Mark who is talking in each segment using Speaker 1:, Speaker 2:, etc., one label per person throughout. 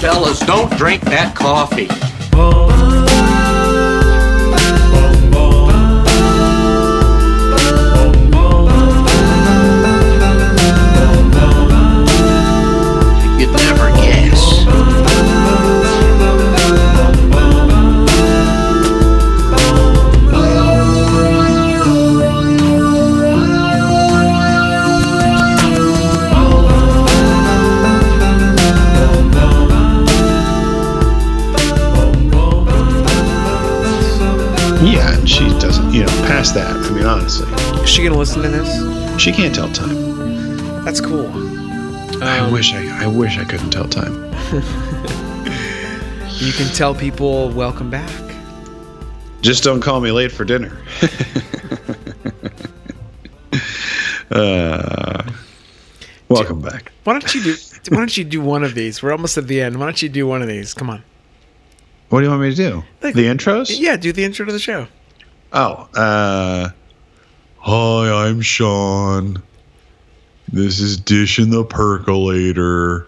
Speaker 1: Fellas, don't drink that coffee.
Speaker 2: Oh.
Speaker 3: Is she gonna listen to this?
Speaker 2: she can't tell time.
Speaker 3: That's cool.
Speaker 2: I
Speaker 3: Um,
Speaker 2: wish I, I wish I couldn't tell time.
Speaker 3: You can tell people welcome back.
Speaker 2: Just don't call me late for dinner. uh, welcome back.
Speaker 3: Why don't you do? Why don't you do one of these? We're almost at the end. Why don't you do one of these? Come on.
Speaker 2: What do you want me to do?
Speaker 3: Like-
Speaker 2: the intros?
Speaker 3: Yeah, do the intro to the show.
Speaker 2: Oh, uh, hi, I'm Sean. This is Fish in the Percolator.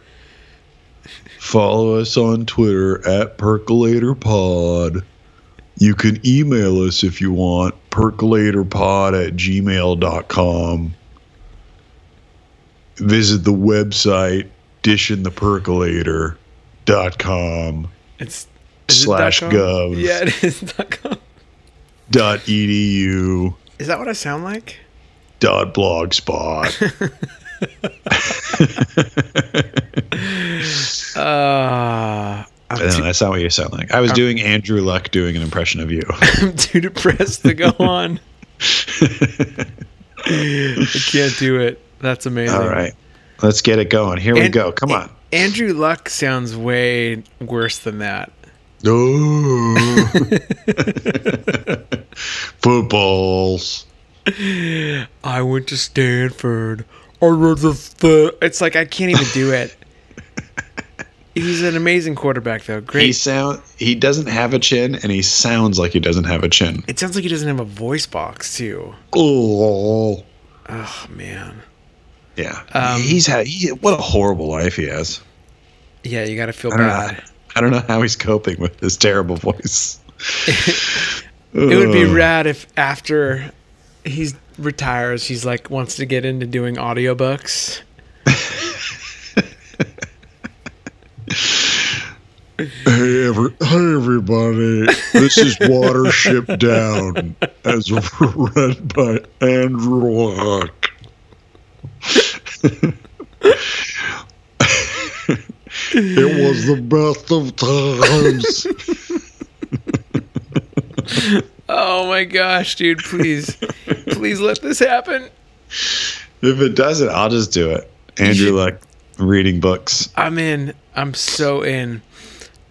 Speaker 2: Follow us on Twitter at PercolatorPod. You can email us if you want, percolatorpod at gmail.com. Visit the website, fishinthepercolator.com
Speaker 3: It's
Speaker 2: slash gov
Speaker 3: Yeah, it is dot com.
Speaker 2: dot edu.
Speaker 3: Is that what I sound like?
Speaker 2: dot blogspot.
Speaker 3: Uh, I'm
Speaker 2: no, that's not what you sound like. I was doing Andrew Luck doing an impression of you.
Speaker 3: I'm too depressed to go on. I can't do it. That's amazing.
Speaker 2: All right, let's get it going. Here we go. Come on.
Speaker 3: Andrew Luck sounds way worse than that.
Speaker 2: Oh. Footballs.
Speaker 3: I went to Stanford. I read the. It's like I can't even do it. He's an amazing quarterback, though. Great.
Speaker 2: He sound. He doesn't have a chin, and he sounds like he doesn't have a chin.
Speaker 3: it sounds like he doesn't have a voice box too.
Speaker 2: Oh.
Speaker 3: Oh man.
Speaker 2: Yeah.
Speaker 3: Um,
Speaker 2: he's had. He, what a horrible life he has.
Speaker 3: Yeah, you got to feel bad.
Speaker 2: know. I don't know how he's coping with his terrible voice.
Speaker 3: It would be rad if after he retires, he's like wants to get into doing audiobooks.
Speaker 2: Hey, every, hey everybody, this is Watership Down, as read by Andrew Luck. It was the best of times.
Speaker 3: Oh my gosh, dude! Please, please let this happen.
Speaker 2: If it doesn't, I'll just do it. Andrew Luck reading books.
Speaker 3: I'm in. I'm so in.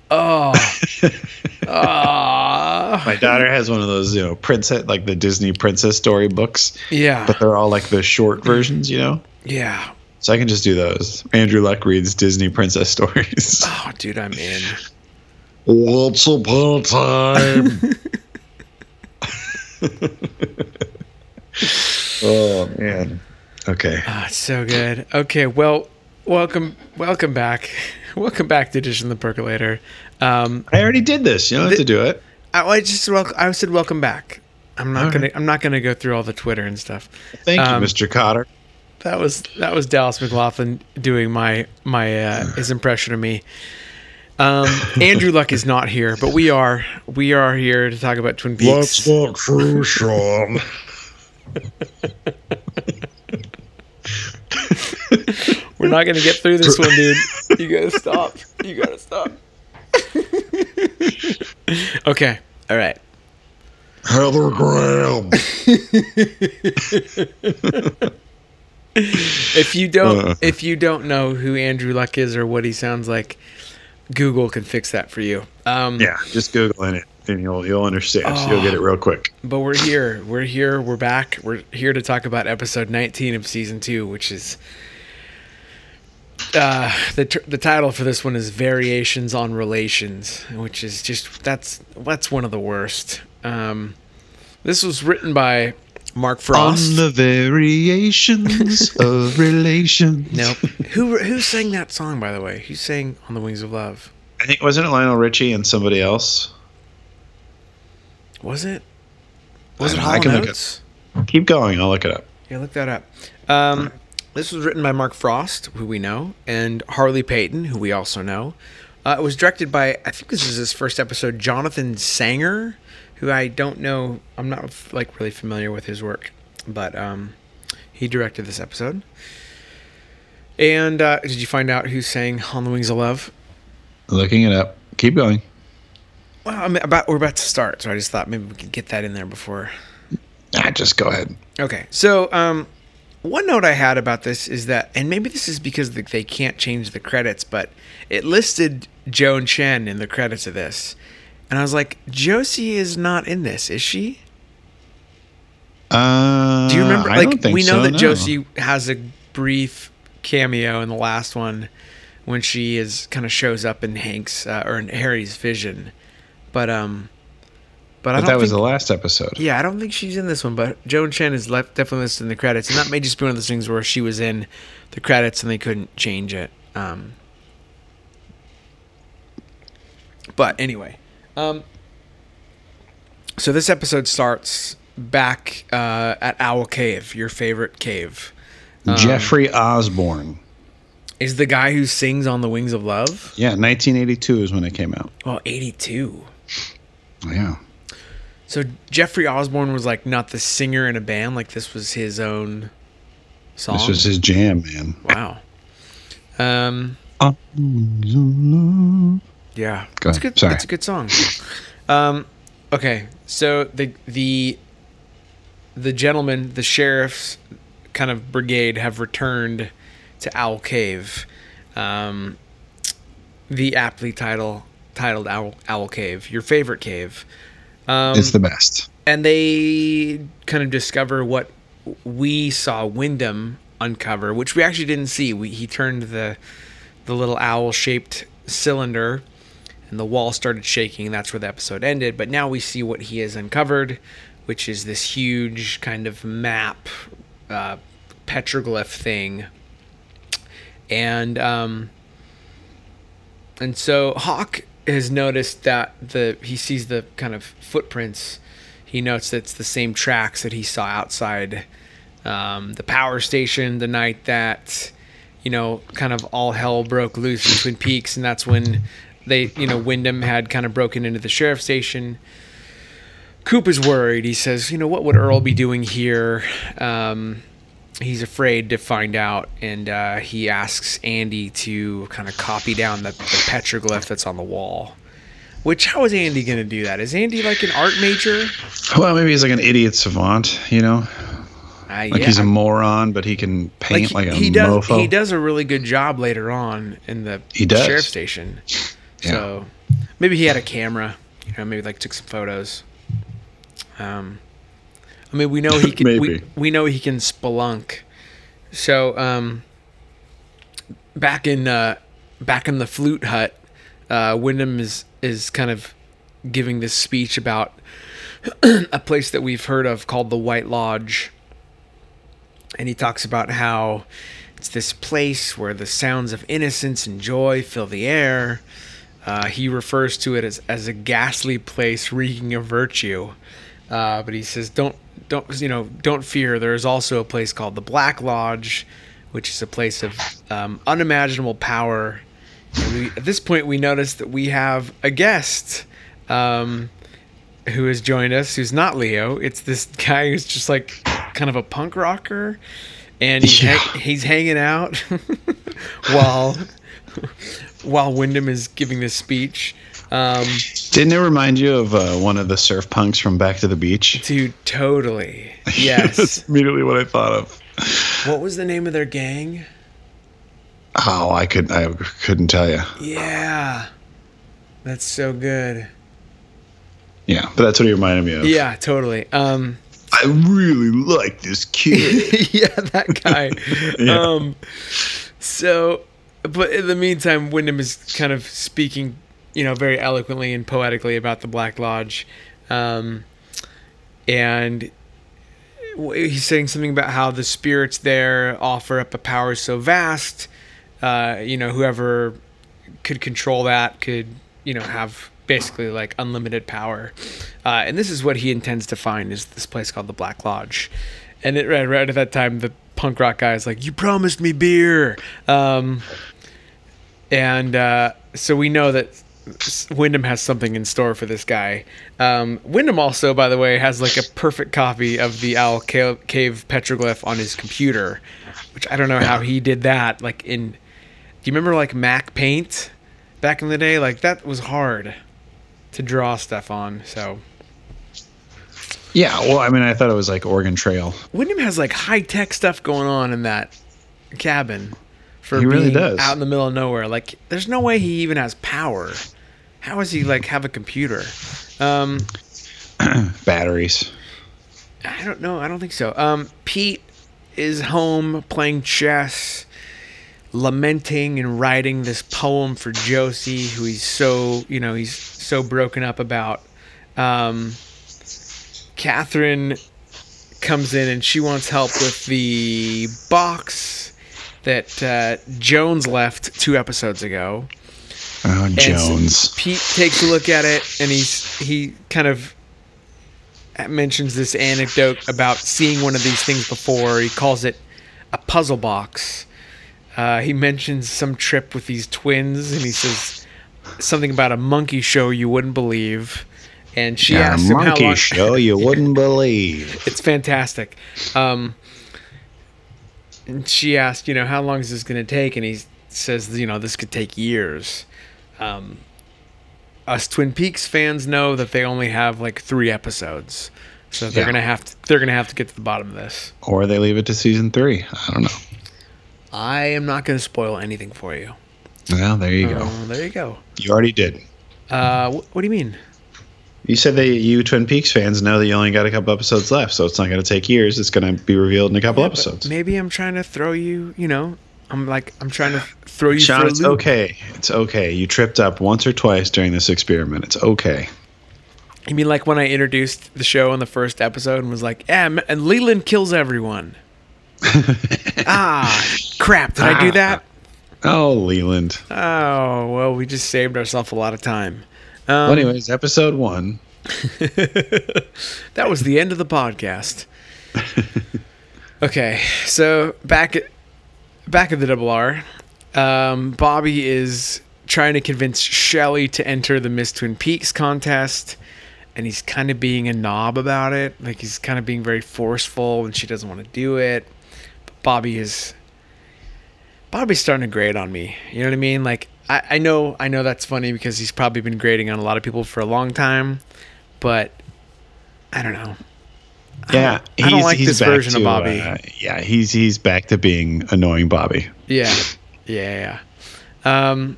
Speaker 3: Oh. Ah.
Speaker 2: My daughter has one of those, you know, princess like the Disney princess story books,
Speaker 3: yeah.
Speaker 2: but they're all like the short versions, you know.
Speaker 3: yeah.
Speaker 2: So I can just do those. Andrew Luck reads Disney princess stories.
Speaker 3: Oh, dude, I'm in.
Speaker 2: Once upon a time. oh man. Okay.
Speaker 3: Ah, it's so good. Okay, well, welcome, welcome back, welcome back to Fish in the Percolator. Um,
Speaker 2: I already did this. You don't have to do it.
Speaker 3: I, I just wel- I said welcome back. I'm not
Speaker 2: All
Speaker 3: gonna
Speaker 2: right.
Speaker 3: I'm not gonna go through all the Twitter and stuff.
Speaker 2: Thank
Speaker 3: Um,
Speaker 2: you, Mr. Cotter.
Speaker 3: That was that was Dallas McLaughlin doing my my uh, his impression of me. Um, Andrew Luck is not here, but we are we are here to talk about Twin Peaks.
Speaker 2: not true, Sean.
Speaker 3: We're not gonna get through this one, dude. You gotta stop. You gotta stop. okay. All right.
Speaker 2: Heather Graham.
Speaker 3: If you don't
Speaker 2: Uh.
Speaker 3: if you don't know who Andrew Luck is or what he sounds like, Google can fix that for you. Um,
Speaker 2: Yeah, just Google it and you'll you'll understand. You'll get it real quick.
Speaker 3: But we're here. We're here. We're back. We're here to talk about episode 19 of season two, which is uh, the tr- the title for this one is Variations on Relations, which is just that's that's one of the worst. Um, this was written by Mark Frost.
Speaker 2: On the variations of relation.
Speaker 3: nope. Who who sang that song by the way? Who sang "On the Wings of Love"?
Speaker 2: I think wasn't it Lionel Richie and somebody else?
Speaker 3: Was it? Was
Speaker 2: I
Speaker 3: it
Speaker 2: don't. I
Speaker 3: Hall
Speaker 2: can look
Speaker 3: Notes?
Speaker 2: Keep going. I'll look it up.
Speaker 3: Yeah, look that up. Um, this was written by Mark Frost, who we know, and Harley Peyton, who we also know. Uh, it was directed by, I think this is his first episode, Jonathan Sanger, who I don't know. I'm not like really familiar with his work, but um, he directed this episode. And uh, did you find out who sang "On the Wings of Love"?
Speaker 2: Looking it up. Keep going.
Speaker 3: Well, I mean, about we're about to start, so I just thought maybe we could get that in there before
Speaker 2: Ah, just go ahead.
Speaker 3: Okay, so um, one note I had about this is that, and maybe this is because they can't change the credits, but it listed Joan Chen in the credits of this, and I was like, Josie is not in this, is she?
Speaker 2: Uh,
Speaker 3: Do you remember? Like, we know
Speaker 2: so,
Speaker 3: that
Speaker 2: no.
Speaker 3: Josie has a brief cameo in the last one when she is kind of shows up in Hank's uh, or in Harry's vision, but um, but, I
Speaker 2: But
Speaker 3: don't
Speaker 2: that was
Speaker 3: think-
Speaker 2: the last episode.
Speaker 3: Yeah, I don't think she's in this one, but Joan Chen is left definitely listed in the credits, and that may just be one of those things where she was in the credits and they couldn't change it. Um, but anyway, um, so this episode starts back uh, at Owl Cave, your favorite cave. Um,
Speaker 2: Jeffrey Osborne.
Speaker 3: is the guy who sings on the Wings of Love.
Speaker 2: Yeah, 1982 is when it came out.
Speaker 3: Well, eighty-two.
Speaker 2: Yeah.
Speaker 3: So Jeffrey Osborne was like not the singer in a band, like this was his own song.
Speaker 2: This was his jam, man.
Speaker 3: Wow. Um.
Speaker 2: On the wings of love.
Speaker 3: Yeah.
Speaker 2: Go
Speaker 3: It's
Speaker 2: ahead.
Speaker 3: good.
Speaker 2: Sorry.
Speaker 3: It's a good song. Um. Okay. So the the the gentleman, the sheriff's kind of brigade, have returned to Owl Cave. Um. The aptly title titled Owl, Owl Cave, your favorite cave. Um,
Speaker 2: It's the best.
Speaker 3: and they kind of discover what we saw Windom uncover, which we actually didn't see. We, he turned the the little owl shaped cylinder, and the wall started shaking. And that's where the episode ended. But now we see what he has uncovered, which is this huge kind of map, uh, petroglyph thing, and um, and so Hawk has noticed that the he sees the kind of footprints. He notes that it's the same tracks that he saw outside um, the power station the night that you know kind of all hell broke loose Twin Peaks, and that's when they you know Windom had kind of broken into the sheriff's station. Coop is worried. He says, you know, what would Earle be doing here? Um, he's afraid to find out, and uh, he asks Andy to kind of copy down the, the petroglyph that's on the wall. Which, how is Andy going to do that? Is Andy like an art major?
Speaker 2: Well, maybe he's like an idiot savant, you know?
Speaker 3: Uh,
Speaker 2: Like he's a moron, but he can paint like, a
Speaker 3: he does.
Speaker 2: mofo.
Speaker 3: He does a really good job later on in the
Speaker 2: He does.
Speaker 3: sheriff station.
Speaker 2: Yeah.
Speaker 3: So maybe he had a camera. You know, maybe like took some photos. Um, I mean, we know he can. we, we know he can spelunk. So um, back in uh, back in the flute hut, uh, Windom is is kind of giving this speech about a place that we've heard of called the White Lodge and he talks about how it's this place where the sounds of innocence and joy fill the air. Uh, he refers to it as, as a ghastly place reeking of virtue. Uh, but he says, "Don't, don't, you know, don't fear. There is also a place called the Black Lodge, which is a place of um, unimaginable power." And we, at this point, we notice that we have a guest um, who has joined us, who's not Leo. It's this guy who's just like kind of a punk rocker, and he's
Speaker 2: Yeah.
Speaker 3: hang- he's hanging out while while Windom is giving this speech. Um,
Speaker 2: Didn't it remind you of uh, one of the surf punks from Back to the Beach?
Speaker 3: dude, totally. Yes.
Speaker 2: That's immediately what I thought of.
Speaker 3: what was the name of their gang?
Speaker 2: Oh, I couldn't. I couldn't tell you.
Speaker 3: Yeah, that's so good.
Speaker 2: Yeah, but that's what he reminded me of.
Speaker 3: Yeah, totally. Um,
Speaker 2: I really like this kid.
Speaker 3: yeah, that guy.
Speaker 2: Yeah.
Speaker 3: Um, so, but in the meantime, Windom is kind of speaking, you know, very eloquently and poetically about the Black Lodge, um, and he's saying something about how the spirits there offer up a power so vast. Uh, you know, whoever could control that could, you know, have basically like unlimited power. Uh, and this is what he intends to find is this place called the Black Lodge. And it, right, right at that time, the punk rock guy is like, "You promised me beer," um, and uh, so we know that Windom has something in store for this guy. Um, Windom also, by the way, has like a perfect copy of the Owl Cave petroglyph on his computer, which I don't know how he did that. Like in, do you remember like Mac Paint back in the day? Like that was hard to draw stuff on. So
Speaker 2: Yeah, well, I mean, I thought it was like Oregon Trail.
Speaker 3: Windom has like high tech stuff going on in that cabin for
Speaker 2: He really does.
Speaker 3: out in the middle of nowhere. Like, there's no way he even has power. How does he like have a computer? Um,
Speaker 2: Batteries.
Speaker 3: I don't know. I don't think so. Um, Pete is home playing chess, lamenting and writing this poem for Josie, who he's so you know he's so broken up about. Um, Catherine comes in and she wants help with the box that uh, Jones left two episodes ago.
Speaker 2: Oh,
Speaker 3: And so
Speaker 2: Jones.
Speaker 3: Pete takes a look at it and he's he kind of mentions this anecdote about seeing one of these things before. He calls it a puzzle box. Uh, he mentions some trip with these twins and he says something about a monkey show you wouldn't believe. And she
Speaker 2: Yeah,
Speaker 3: asked him how long.
Speaker 2: show you wouldn't believe.
Speaker 3: It's fantastic. Um, and she asked, you know, how long is this going to take? And he says, you know, this could take years. Um, us Twin Peaks fans know that they only have like three episodes, so they're
Speaker 2: Yeah.
Speaker 3: gonna have to they're gonna have to get to the bottom of this.
Speaker 2: Or they leave it to season three. I don't know.
Speaker 3: I am not going to spoil anything for you.
Speaker 2: Well, there you go.
Speaker 3: Uh, there you go.
Speaker 2: You already did.
Speaker 3: Uh, wh- what do you mean?
Speaker 2: You said that you Twin Peaks fans know that you only got a couple episodes left, so it's not going to take years. It's going to be revealed in a couple
Speaker 3: Yeah,
Speaker 2: episodes.
Speaker 3: Maybe I'm trying to throw you. You know, I'm like I'm trying to throw you
Speaker 2: Sean, it's
Speaker 3: loop.
Speaker 2: okay. It's okay. You tripped up once or twice during this experiment. It's okay.
Speaker 3: You mean like when I introduced the show in the first episode and was like, "Yeah, m- and Leland kills everyone." ah, crap! Did I do that?
Speaker 2: Oh, Leland.
Speaker 3: Oh, well, we just saved ourselves a lot of time. Um,
Speaker 2: well, anyways, episode one.
Speaker 3: that was the end of the podcast. okay, so back at back at the double R, um, Bobby is trying to convince Shelly to enter the Miss Twin Peaks contest, and he's kind of being a knob about it. Like he's kind of being very forceful, and she doesn't want to do it. But Bobby is Bobby's starting to grade on me. You know what I mean? Like I, I know I know that's funny because he's probably been grading on a lot of people for a long time, but I don't know.
Speaker 2: Yeah,
Speaker 3: I don't like this version of
Speaker 2: to,
Speaker 3: Bobby.
Speaker 2: uh, yeah, he's he's back to being annoying Bobby.
Speaker 3: Yeah, yeah, yeah. Um,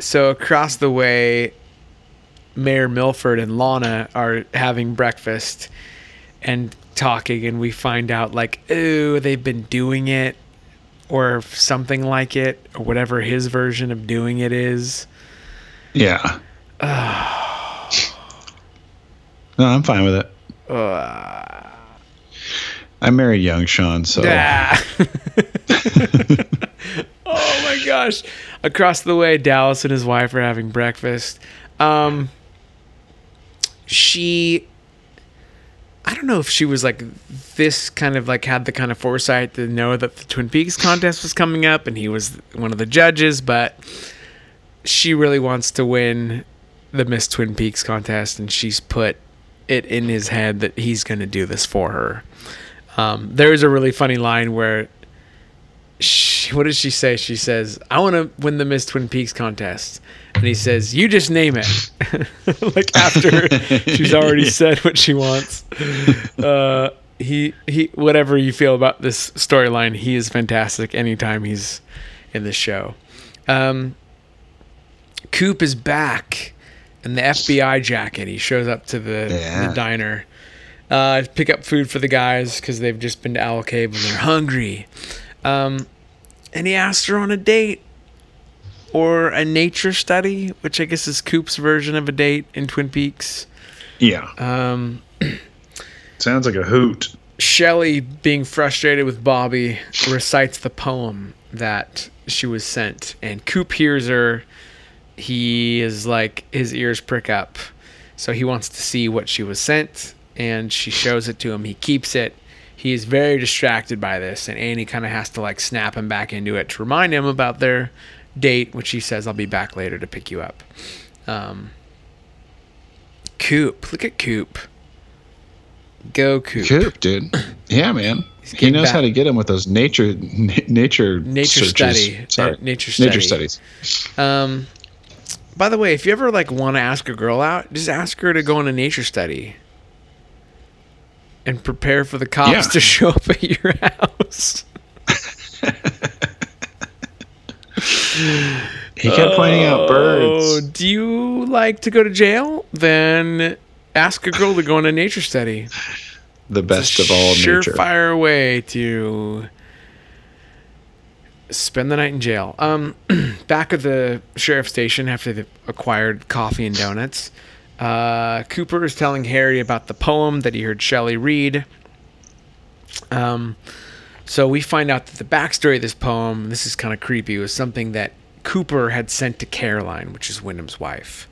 Speaker 3: so across the way, Mayor Milford and Lana are having breakfast and talking, and we find out like, oh, they've been doing it, or something like it, or whatever his version of doing it is.
Speaker 2: Yeah. no, I'm fine with it.
Speaker 3: Uh,
Speaker 2: I married young Sean, so
Speaker 3: Ah. oh my gosh. Across the way, Dallas and his wife are having breakfast. Um, she, I don't know if she was like this kind of like had the kind of foresight to know that the Twin Peaks contest was coming up and he was one of the judges, but she really wants to win the Miss Twin Peaks contest and she's put it in his head that he's going to do this for her. Um, there's a really funny line where she, what does she say? She says, "I want to win the Miss Twin Peaks contest," and he says, "You just name it." like after she's already said what she wants. Uh, he he, whatever you feel about this storyline, he is fantastic anytime he's in the show. Um, Coop is back in the FBI jacket. He shows up to the,
Speaker 2: Yeah.
Speaker 3: the diner. Uh, pick up food for the guys because they've just been to Owl Cave and they're hungry. Um, and he asked her on a date or a nature study, which I guess is Coop's version of a date in Twin Peaks.
Speaker 2: yeah,
Speaker 3: Um,
Speaker 2: sounds like a hoot.
Speaker 3: Shelly, being frustrated with Bobby, recites the poem that she was sent, and Coop hears her. He is like his ears prick up, so he wants to see what she was sent, and she shows it to him. He keeps it. He is very distracted by this, and Annie kind of has to like snap him back into it to remind him about their date, which he says, "I'll be back later to pick you up." Um, Coop, look at Coop. Go Coop.
Speaker 2: Coop, dude. Yeah, man. He knows
Speaker 3: back.
Speaker 2: how to get him with those nature na- nature
Speaker 3: Nature
Speaker 2: searches.
Speaker 3: study.
Speaker 2: Sorry,
Speaker 3: Uh, nature study.
Speaker 2: Nature studies.
Speaker 3: Um, by the way, if you ever like want to ask a girl out, just ask her to go on a nature study and prepare for the cops
Speaker 2: Yeah.
Speaker 3: to show up at your house.
Speaker 2: He kept pointing out birds.
Speaker 3: Oh,
Speaker 2: birds.
Speaker 3: do you like to go to jail? Then ask a girl to go on a nature study.
Speaker 2: The best of all nature.
Speaker 3: surefire way to spend the night in jail. Um, back at the sheriff's station after they've acquired coffee and donuts, uh, Cooper is telling Harry about the poem that he heard Shelly read. Um, so we find out that the backstory of this poem, this is kind of creepy, was something that Cooper had sent to Caroline, which is Windom's wife.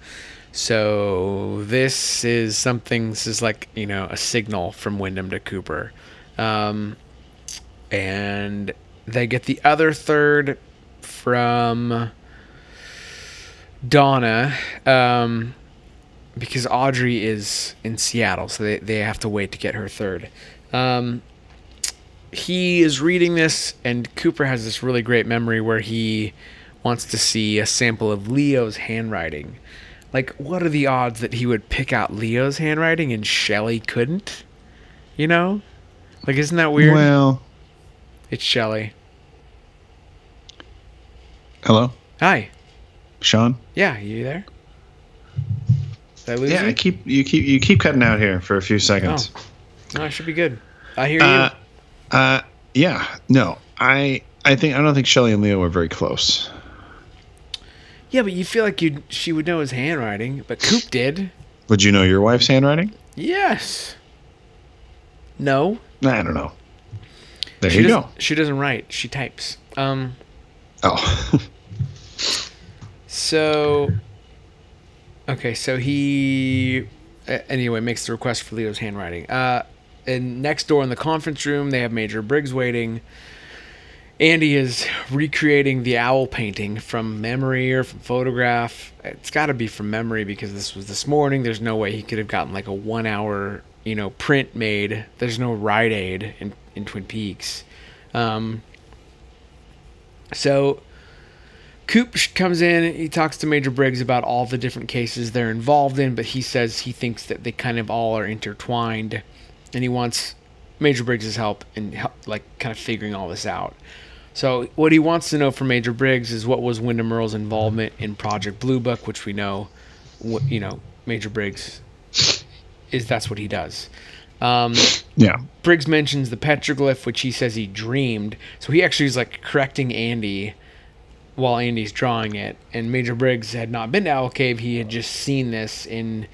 Speaker 3: So this is something. This is like you know a signal from Windom to Cooper, um, and they get the other third from Donna, um, because Audrey is in Seattle, so they they have to wait to get her third. Um, he is reading this, and Cooper has this really great memory where he wants to see a sample of Leo's handwriting. Like, what are the odds that he would pick out Leo's handwriting and Shelly couldn't? You know? Like, isn't that weird?
Speaker 2: Well,
Speaker 3: it's Shelly.
Speaker 2: hello,
Speaker 3: Hi.
Speaker 2: Sean.
Speaker 3: Yeah, you there? Did I lose
Speaker 2: Yeah, I keep you keep you keep cutting out here for a few seconds.
Speaker 3: No, I should be good. I hear you.
Speaker 2: uh, yeah, no, I I think I don't think Shelly and Leo were very close.
Speaker 3: Yeah, but you feel like you she would know his handwriting, but Coop did.
Speaker 2: Would you know your wife's handwriting?
Speaker 3: Yes. No.
Speaker 2: I don't know. There
Speaker 3: She
Speaker 2: you go.
Speaker 3: She doesn't write. She types. Um.
Speaker 2: Oh,
Speaker 3: So. Okay, so he. Anyway, makes the request for Leo's handwriting. Uh, and next door in the conference room, they have Major Briggs waiting. Andy is recreating the owl painting from memory or from photograph. It's got to be from memory because this was this morning. There's no way he could have gotten like a one hour, you know, print made. There's no Rite Aid in, in Twin Peaks. Um, so Coop comes in. He talks to Major Briggs about all the different cases they're involved in, but he says he thinks that they kind of all are intertwined, and he wants Major Briggs' help in help, like kind of figuring all this out. So what he wants to know from Major Briggs is what was Windom Earle's involvement in Project Blue Book, which we know, you know, Major Briggs is that's what he does. Um,
Speaker 2: yeah.
Speaker 3: Briggs mentions the petroglyph, which he says he dreamed. So he actually is like correcting Andy while Andy's drawing it. And Major Briggs had not been to Owl Cave. He had just seen this in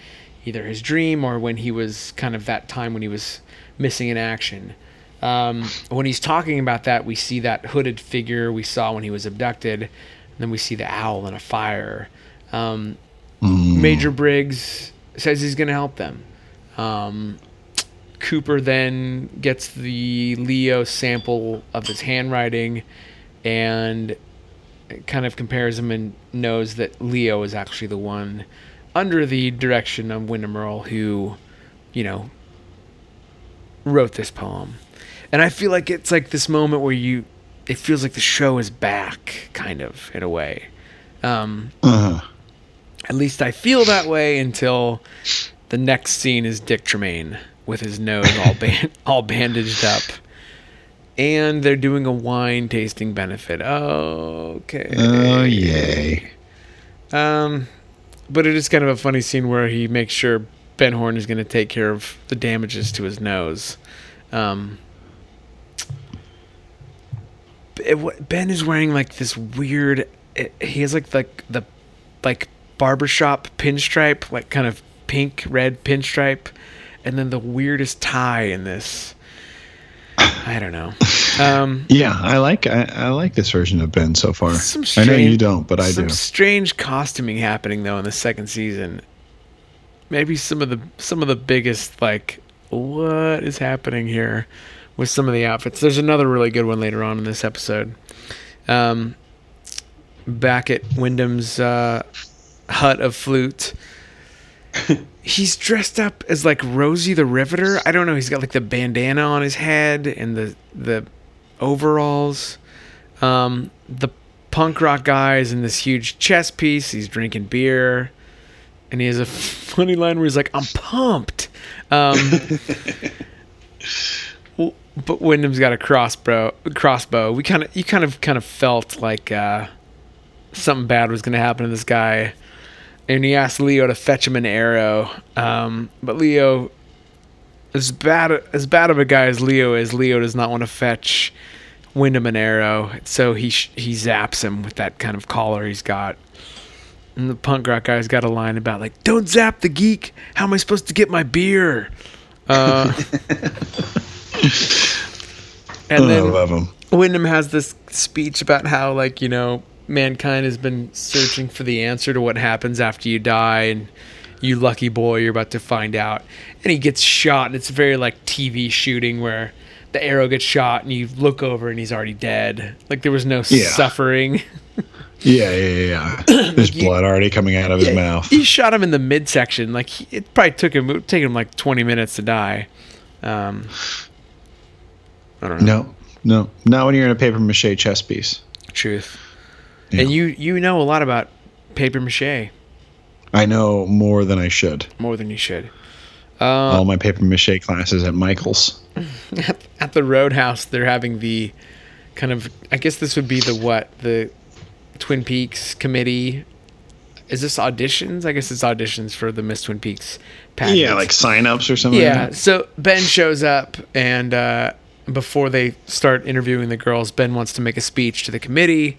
Speaker 3: either his dream or when he was kind of that time when he was missing in action. Um, when he's talking about that, we see that hooded figure we saw when he was abducted. And then we see the owl in a fire. Um, Major Briggs says he's going to help them. Um, Cooper then gets the Leo sample of his handwriting and kind of compares them and knows that Leo is actually the one under the direction of Windom who, you know, wrote this poem. And I feel like it's like this moment where you, it feels like the show is back, kind of, in a way. Um,
Speaker 2: Uh,
Speaker 3: at least I feel that way until the next scene is Dick Tremayne with his nose all ban- all bandaged up. And they're doing a wine tasting benefit. Oh, Okay.
Speaker 2: oh yay.
Speaker 3: Um, but it is kind of a funny scene where he makes sure Ben Horne is going to take care of the damages to his nose. Um, it, Ben is wearing like this weird. It, he has like the the like barbershop pinstripe, like kind of pink red pinstripe, and then the weirdest tie in this. I don't know. Um,
Speaker 2: Yeah, I like I, I like this version of Ben so far.
Speaker 3: some
Speaker 2: I know you don't, but I
Speaker 3: some
Speaker 2: do.
Speaker 3: strange costuming happening though in the second season. Maybe some of the some of the biggest like what is happening here with some of the outfits. There's another really good one later on in this episode. Um, back at Windom's uh, hut of flute. He's dressed up as like Rosie the Riveter. I don't know. He's got like the bandana on his head and the the overalls. Um, the punk rock guy is in this huge chess piece. He's drinking beer, and he has a funny line where he's like, "I'm pumped." Um, but Windom's got a crossbow. Crossbow. We kind of, you kind of, kind of felt like uh, something bad was going to happen to this guy, and he asked Leo to fetch him an arrow. Um, but Leo, as bad as bad of a guy as Leo is, Leo does not want to fetch Windom an arrow, so he sh- he zaps him with that kind of collar he's got. And the punk rock guy's got a line about like, "Don't zap the geek. How am I supposed to get my beer?" Uh, and
Speaker 2: I
Speaker 3: then
Speaker 2: love him.
Speaker 3: Windom has this speech about how, like, you know, mankind has been searching for the answer to what happens after you die, and you lucky boy, you're about to find out. And he gets shot, and it's very, like, TV shooting where the arrow gets shot, and you look over, and he's already dead. Like, there was no
Speaker 2: Yeah.
Speaker 3: suffering.
Speaker 2: Yeah, yeah, yeah. yeah. There's blood already coming out of his mouth.
Speaker 3: He shot him in the midsection. Like, he, it probably took him, it take him, like, 20 minutes to die. Um, I don't know.
Speaker 2: No, no, not when you're in a paper mache chess piece.
Speaker 3: Truth.
Speaker 2: Yeah.
Speaker 3: And you, you know a lot about paper mache.
Speaker 2: I know more than I should.
Speaker 3: more than you should.
Speaker 2: All my paper mache classes at Michael's.
Speaker 3: At, at the Roadhouse, they're having the kind of I guess this would be the what the Twin Peaks committee. Is this auditions? I guess it's auditions for the Miss Twin Peaks pageant.
Speaker 2: Yeah, like sign-ups or something.
Speaker 3: yeah.
Speaker 2: Like.
Speaker 3: So Ben shows up, and uh, before they start interviewing the girls, Ben wants to make a speech to the committee.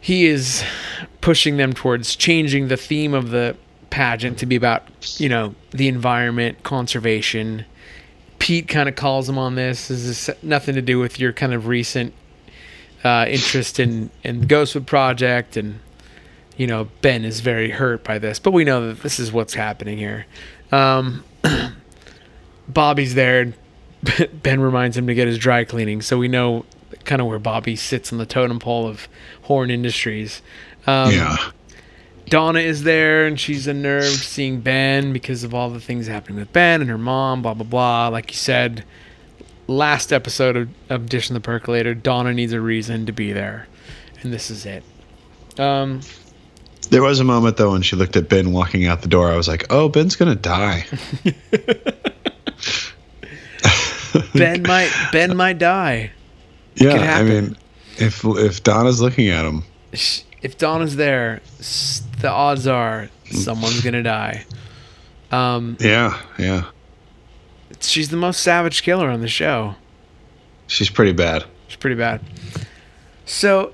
Speaker 3: He is pushing them towards changing the theme of the pageant to be about, you know, the environment, conservation. Pete kind of calls him on this. This is nothing to do with your kind of recent uh, interest in in the Ghostwood project, and you know Ben is very hurt by this. But we know that this is what's happening here. Um, Bobby's there. Ben reminds him to get his dry cleaning, so we know kind of where Bobby sits on the totem pole of Horne Industries. Um,
Speaker 2: yeah.
Speaker 3: Donna is there and she's unnerved seeing Ben because of all the things happening with Ben and her mom, blah, blah, blah. Like you said, last episode of, of Fish in the Percolator, Donna needs a reason to be there. And this is it. Um,
Speaker 2: There was a moment though when she looked at Ben walking out the door. I was like, "Oh, Ben's gonna die."
Speaker 3: ben might Ben might die.
Speaker 2: Yeah, I mean, if if Donna's looking at him,
Speaker 3: If Donna's there, the odds are someone's gonna die. Um,
Speaker 2: yeah, yeah,
Speaker 3: she's the most savage killer on the show.
Speaker 2: she's pretty bad.
Speaker 3: She's pretty bad. So,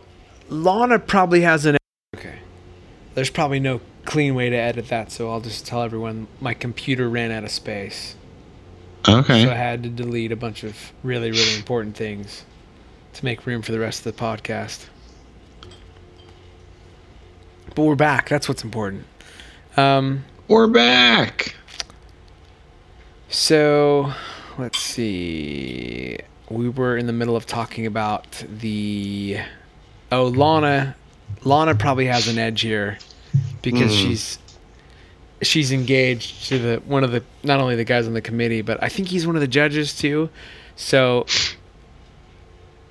Speaker 3: Lana probably has an. Okay. There's probably no clean way to edit that, so I'll just tell everyone my computer ran out of space.
Speaker 2: Okay.
Speaker 3: So I had to delete a bunch of really, really important things to make room for the rest of the podcast. But we're back. That's what's important. Um,
Speaker 2: We're back.
Speaker 3: So, let's see. We were in the middle of talking about the. Oh, Lana. Lana probably has an edge here because she's she's engaged to the one of the not only the guys on the committee, but I think he's one of the judges too. So,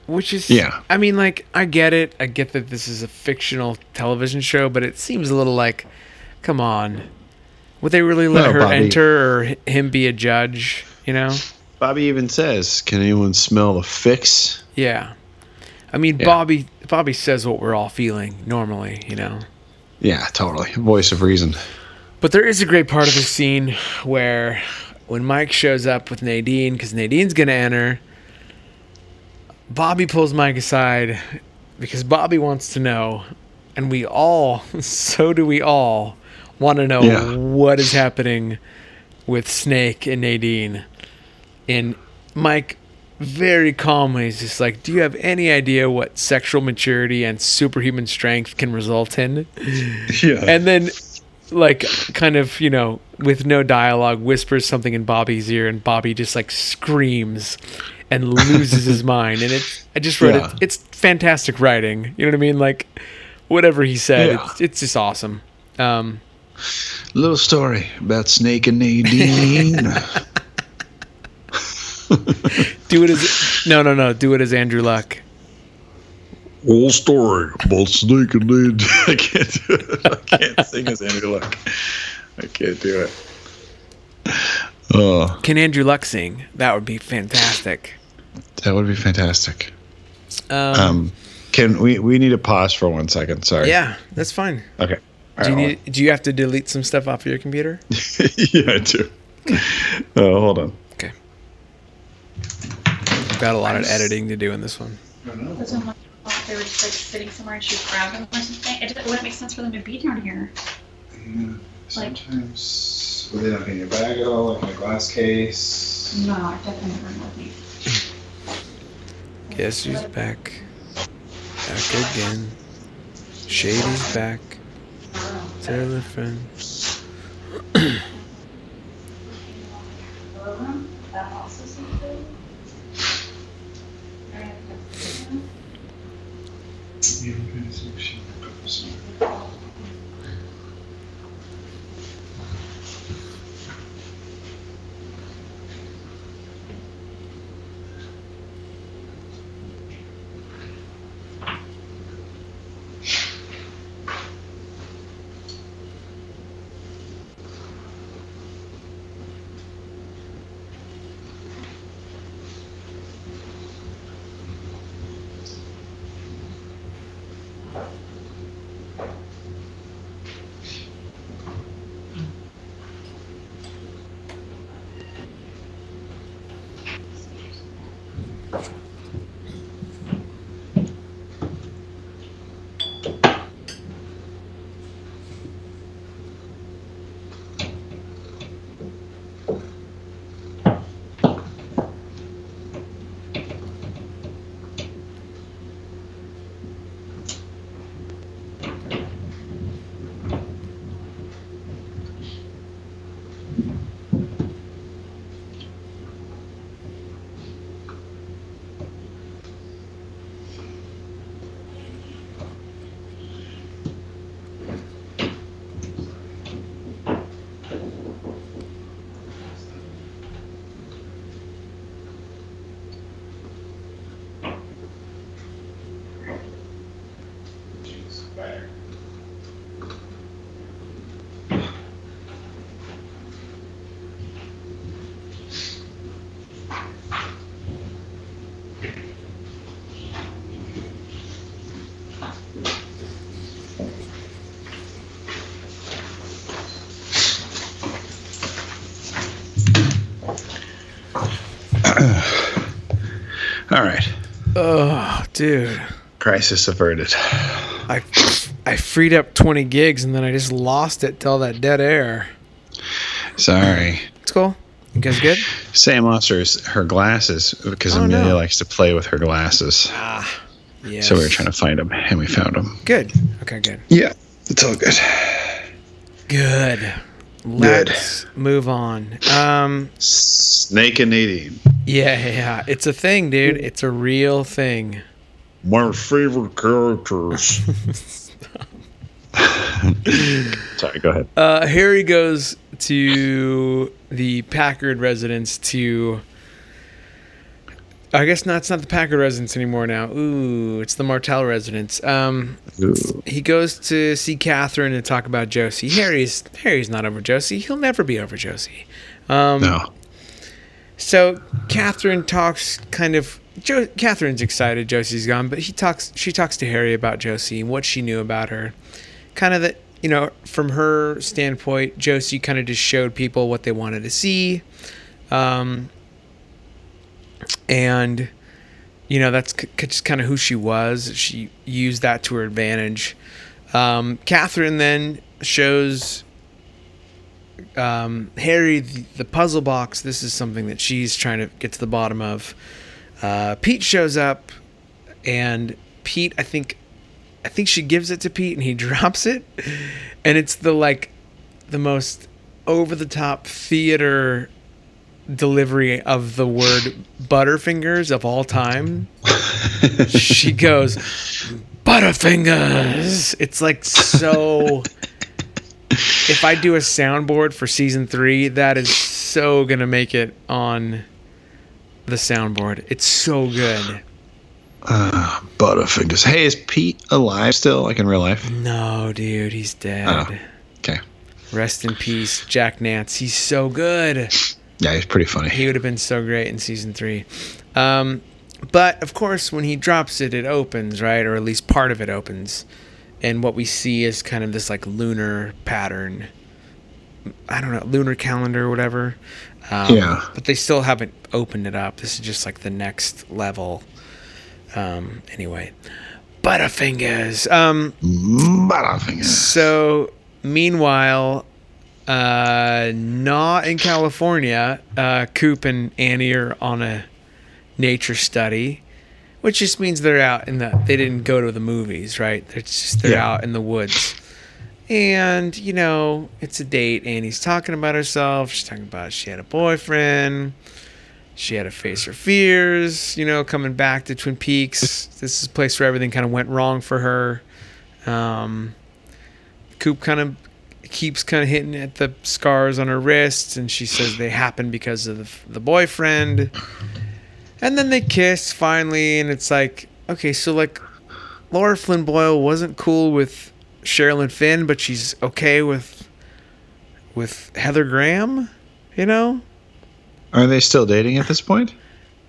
Speaker 3: which is
Speaker 2: Yeah.
Speaker 3: I mean, like I get it. I get that this is a fictional television show, but it seems a little like, come on, would they really let
Speaker 2: No,
Speaker 3: her
Speaker 2: Bobby.
Speaker 3: enter or him be a judge? You know?
Speaker 2: Bobby even says, "Can anyone smell the fix?"
Speaker 3: Yeah. I mean,
Speaker 2: Yeah.
Speaker 3: Bobby. Bobby says what we're all feeling normally. You know.
Speaker 2: Yeah, totally. Voice of reason.
Speaker 3: But there is a great part of the scene where when Mike shows up with Nadine, because Nadine's going to enter, Bobby pulls Mike aside because Bobby wants to know, and we all, so do we all, want to know
Speaker 2: Yeah.
Speaker 3: what is happening with Snake and Nadine. And Mike very calmly is just like, "Do you have any idea what sexual maturity and superhuman strength can result in?"
Speaker 2: Yeah.
Speaker 3: And then, like, kind of, you know, with no dialogue, whispers something in Bobby's ear, and Bobby just like screams and loses his mind. And it's, I just wrote
Speaker 2: Yeah.
Speaker 3: it. It's fantastic writing. You know what I mean? Like, whatever he said,
Speaker 2: Yeah.
Speaker 3: it's, it's just awesome. Um,
Speaker 2: Little story about Snake and Nadine.
Speaker 3: do it as no, no, no. Do it as Andrew Luck.
Speaker 2: Old story about Snake and Nadine. I can't do it. I can't sing as Andrew Luck. I can't do it. Oh,
Speaker 3: Can Andrew Luck sing? That would be fantastic.
Speaker 2: that would be fantastic.
Speaker 3: Um,
Speaker 2: Um, can we we need to pause for one second? Sorry.
Speaker 3: yeah, that's fine.
Speaker 2: Okay.
Speaker 3: Do you
Speaker 2: All right,
Speaker 3: need? Do you have to delete some stuff off of your computer?
Speaker 2: yeah, I do. Oh, hold on.
Speaker 3: Okay. I've got a lot of editing to do in this one.
Speaker 4: That's if they were just like sitting somewhere and she would grab them or something. It, it wouldn't make sense for them to be down here. Like-
Speaker 2: Sometimes were they not in your bag at all, like in a glass case?
Speaker 4: No, I definitely never with me.
Speaker 3: Guess who's back? Back again. Shady's back. Tell a friend.
Speaker 4: That also мир перед
Speaker 2: всеми, как
Speaker 3: и dude.
Speaker 2: Crisis averted.
Speaker 3: I I freed up 20 gigs and then I just lost it to all that dead air.
Speaker 2: Sorry.
Speaker 3: It's cool. You guys good?
Speaker 2: Sam lost her, her glasses because
Speaker 3: Oh,
Speaker 2: Amelia
Speaker 3: no.
Speaker 2: likes to play with her glasses.
Speaker 3: Ah, yeah.
Speaker 2: So we were trying to find them, and we found them.
Speaker 3: Good. Okay, good.
Speaker 2: Yeah, it's all good.
Speaker 3: Good. Let's move on. Um,
Speaker 2: Snake and Nadine.
Speaker 3: yeah, yeah, yeah. It's a thing, dude. It's a real thing.
Speaker 2: My favorite characters. Sorry, go ahead.
Speaker 3: Uh, Harry goes to the Packard residence to. I guess not. It's not the Packard residence anymore now. Ooh, it's the Martell residence. Um, he goes to see Catherine and talk about Josie. Harry's Harry's not over Josie. He'll never be over Josie. Um,
Speaker 2: No.
Speaker 3: So Catherine talks kind of. Jo- Catherine's excited Josie's gone, but he talks. She talks to Harry about Josie and what she knew about her. Kind of that you know, from her standpoint, Josie kind of just showed people what they wanted to see, um, and you know that's c- c- just kind of who she was. She used that to her advantage. Um, Catherine then shows um, Harry the, the puzzle box. This is something that she's trying to get to the bottom of. Uh, Pete shows up, and Pete, I think, I think she gives it to Pete, and he drops it, and it's the like, the most over the top theater delivery of the word Butterfingers of all time. she goes, Butterfingers. It's like so. if I do a soundboard for season three, that is so gonna make it on the soundboard. It's so good.
Speaker 2: Uh, Butterfingers. Hey, is Pete alive still, like in real life?
Speaker 3: No, dude, he's dead.
Speaker 2: Oh. Okay.
Speaker 3: Rest in peace, Jack Nance. He's so good.
Speaker 2: Yeah, he's pretty funny.
Speaker 3: He would have been so great in season three. Um, but of course, when he drops it, it opens, right? Or at least part of it opens. And what we see is kind of this like lunar pattern. I don't know, lunar calendar or whatever. Um,
Speaker 2: Yeah.
Speaker 3: But they still haven't opened it up. This is just like the next level. Um, anyway, Butterfingers. Um,
Speaker 2: Butterfingers.
Speaker 3: so, meanwhile, uh, not in California, uh, Coop and Annie are on a nature study, which just means they're out in the. They didn't go to the movies, right? It's just they're
Speaker 2: Yeah.
Speaker 3: out in the woods, and you know it's a date. Annie's talking about herself. She's talking about she had a boyfriend. She had to face her fears, you know, coming back to Twin Peaks. This is a place where everything kind of went wrong for her. Um, Coop kind of keeps kind of hitting at the scars on her wrists, and she says they happened because of the, the boyfriend. And then they kiss finally, and it's like, okay, so like Laura Flynn Boyle wasn't cool with Sherilyn Fenn, but she's okay with with Heather Graham, you know?
Speaker 2: Are they still dating at this point?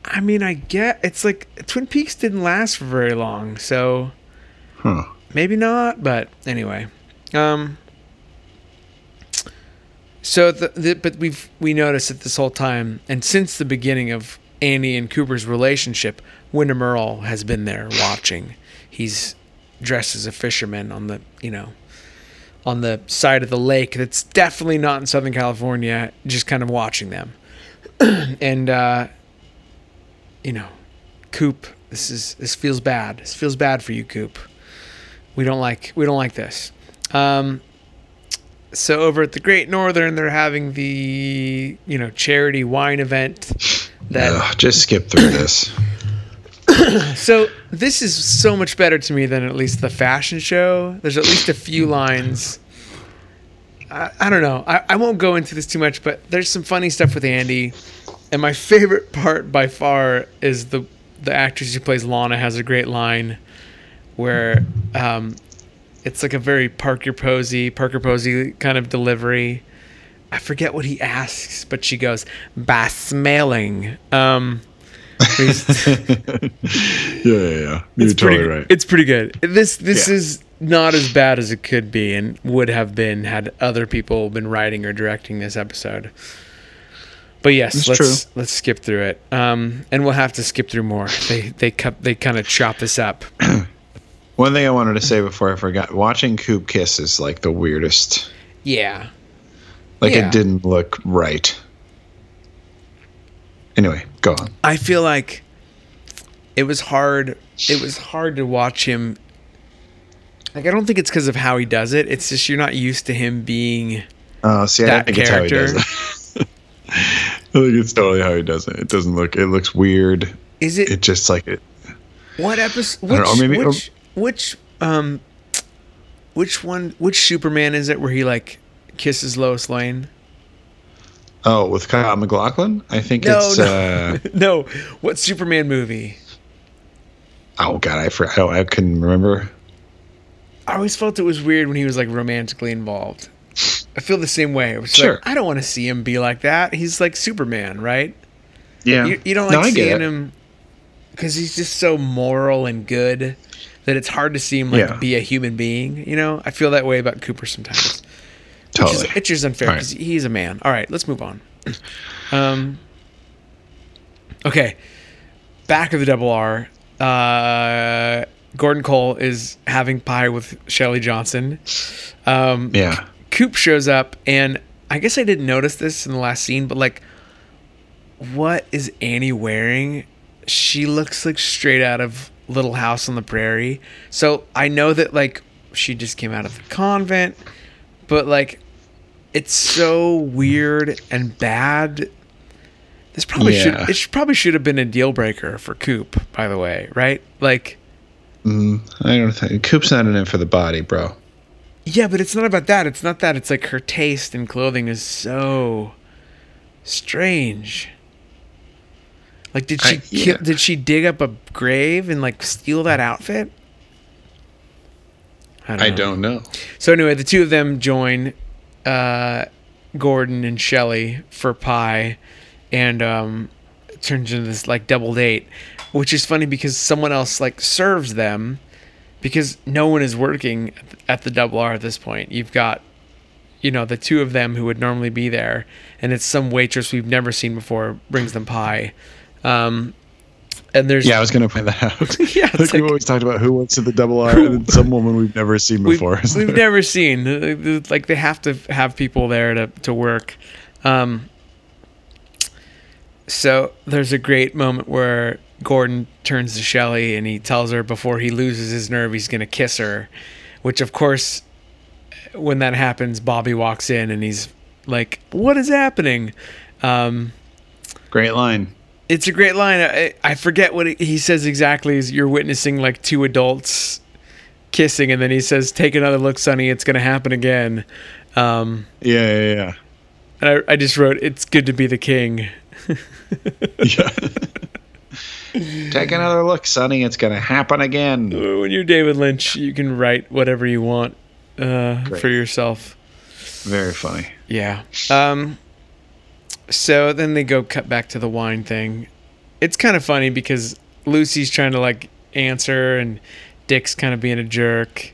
Speaker 3: I mean, I get it's like Twin Peaks didn't last for very long, so
Speaker 2: Huh.
Speaker 3: maybe not. But anyway, um, so the, the but we've we noticed that this whole time, and since the beginning of Annie and Cooper's relationship, Windom Earle has been there watching. He's dressed as a fisherman on the you know on the side of the lake that's definitely not in Southern California, just kind of watching them. and uh, you know, Coop, this is this feels bad. This feels bad for you, Coop. We don't like we don't like this. Um, so over at the Great Northern, they're having the you know charity wine event. That
Speaker 2: Ugh, just skip through this.
Speaker 3: so this is so much better to me than at least the fashion show. There's at least a few lines. I, I don't know. I, I won't go into this too much, but there's some funny stuff with Andy. And my favorite part by far is the the actress who plays Lana has a great line where um, it's like a very Parker Posey, Parker Posey kind of delivery. I forget what he asks, but she goes, by smelling. Um,
Speaker 2: yeah, yeah, yeah. You're
Speaker 3: it's
Speaker 2: totally
Speaker 3: pretty,
Speaker 2: right.
Speaker 3: It's pretty good. This this
Speaker 2: Yeah.
Speaker 3: is not as bad as it could be and would have been had other people been writing or directing this episode. But yes,
Speaker 2: It's
Speaker 3: let's
Speaker 2: true.
Speaker 3: let's skip through it. Um, and we'll have to skip through more. They they cut they kind of chop this up.
Speaker 2: One thing I wanted to say before I forgot: watching Coop kiss is like the weirdest.
Speaker 3: Yeah.
Speaker 2: Like
Speaker 3: Yeah.
Speaker 2: it didn't look right. Anyway, go on.
Speaker 3: I feel like it was hard. It was hard to watch him. Like I don't think it's because of how he does it. It's just you're not used to him being.
Speaker 2: Oh, see, I
Speaker 3: That
Speaker 2: don't think it's how he does
Speaker 3: character.
Speaker 2: it. I think it's totally how he does it. It doesn't look. It looks weird.
Speaker 3: Is it,
Speaker 2: It just like it.
Speaker 3: what episode? Which
Speaker 2: know, maybe-
Speaker 3: which which um which one? Which Superman is it where he like kisses Lois Lane?
Speaker 2: Oh, with Kyle MacLachlan, I think
Speaker 3: No,
Speaker 2: it's.
Speaker 3: no.
Speaker 2: Uh,
Speaker 3: no. What Superman movie?
Speaker 2: oh God, I for, I, I couldn't remember.
Speaker 3: I always felt it was weird when he was like romantically involved. I feel the same way.
Speaker 2: Sure.
Speaker 3: like I don't want to see him be like that. He's like Superman, right?
Speaker 2: Yeah,
Speaker 3: You, you don't like
Speaker 2: get
Speaker 3: seeing him because he's just so moral and good that it's hard to see him like
Speaker 2: Yeah.
Speaker 3: be a human being. You know, I feel that way about Cooper sometimes.
Speaker 2: Totally.
Speaker 3: Which is, unfair
Speaker 2: right.
Speaker 3: because he's a man. All right, let's move on. Um, okay, back of the double R. Uh, Gordon Cole is having pie with Shelly Johnson. Um,
Speaker 2: yeah.
Speaker 3: Coop shows up, and I guess I didn't notice this in the last scene, but like, what is Annie wearing? she looks like straight out of Little House on the Prairie. So I know that like she just came out of the convent, but like it's so weird and bad. This probably
Speaker 2: Yeah.
Speaker 3: should it should, probably should have been a deal breaker for Coop, by the way, right? Like
Speaker 2: Mm, I don't think Coop's not in it for the body, bro.
Speaker 3: Yeah, but it's not about that. It's not that. It's like her taste in clothing is so strange. Like, did she
Speaker 2: I-
Speaker 3: kill, did she dig up a grave and like steal that outfit?
Speaker 2: I
Speaker 3: know.
Speaker 2: don't know.
Speaker 3: So anyway, the two of them join uh, Gordon and Shelly for pie, and um, turns into this like double date, which is funny because someone else like serves them because no one is working at the double R at this point. You've got you know the two of them who would normally be there, and it's some waitress we've never seen before brings them pie. Um, and there's
Speaker 2: Yeah, I was going to point that out.
Speaker 3: Yeah,
Speaker 2: think
Speaker 3: it's
Speaker 2: we've always talked about who works at the double R and then some woman we've never seen
Speaker 3: we've,
Speaker 2: before.
Speaker 3: we've never seen like they have to have people there to, to work um, so there's a great moment where gordon turns to shelly and he tells her before he loses his nerve he's going to kiss her which of course when that happens bobby walks in and he's like what is happening um,
Speaker 2: Great line.
Speaker 3: It's a great line. I, I forget what he says exactly. Is you're witnessing like two adults kissing, and then he says, "Take another look, Sonny. It's gonna happen again." Um,
Speaker 2: Yeah, yeah, yeah.
Speaker 3: and I, I just wrote, "It's good to be the king."
Speaker 2: Yeah. Take another look, Sonny. It's going to happen again.
Speaker 3: When you're David Lynch, you can write whatever you want uh, for yourself.
Speaker 2: Very funny.
Speaker 3: Yeah. Um. So then they go cut back to the wine thing. It's kind of funny because Lucy's trying to like answer and Dick's kind of being a jerk.